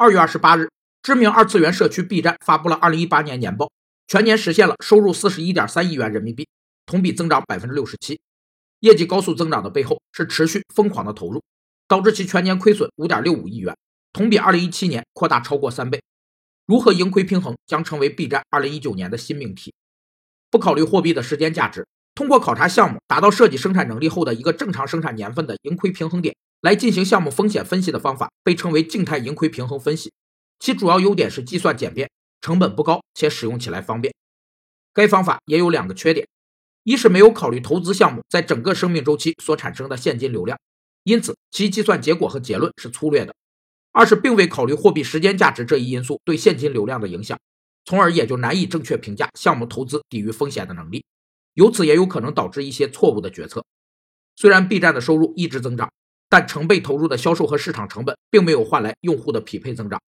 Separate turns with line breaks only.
二月二十八日，知名二次元社区 B 站发布了二零一八年年报，全年实现了收入四十一点三亿元人民币，同比增长百分之六十七。业绩高速增长的背后是持续疯狂的投入，导致其全年亏损五点六五亿元，同比二零一七年扩大超过三倍。如何盈亏平衡将成为 B 站二零一九年的新命题。不考虑货币的时间价值，通过考察项目达到设计生产能力后的一个正常生产年份的盈亏平衡点来进行项目风险分析的方法，被称为静态盈亏平衡分析。其主要优点是计算简便，成本不高，且使用起来方便。该方法也有两个缺点：一是没有考虑投资项目在整个生命周期所产生的现金流量，因此其计算结果和结论是粗略的。二是并未考虑货币时间价值这一因素对现金流量的影响，从而也就难以正确评价项目投资抵御风险的能力，由此也有可能导致一些错误的决策。虽然 B 站的收入一直增长，但成倍投入的销售和市场成本并没有换来用户的匹配增长，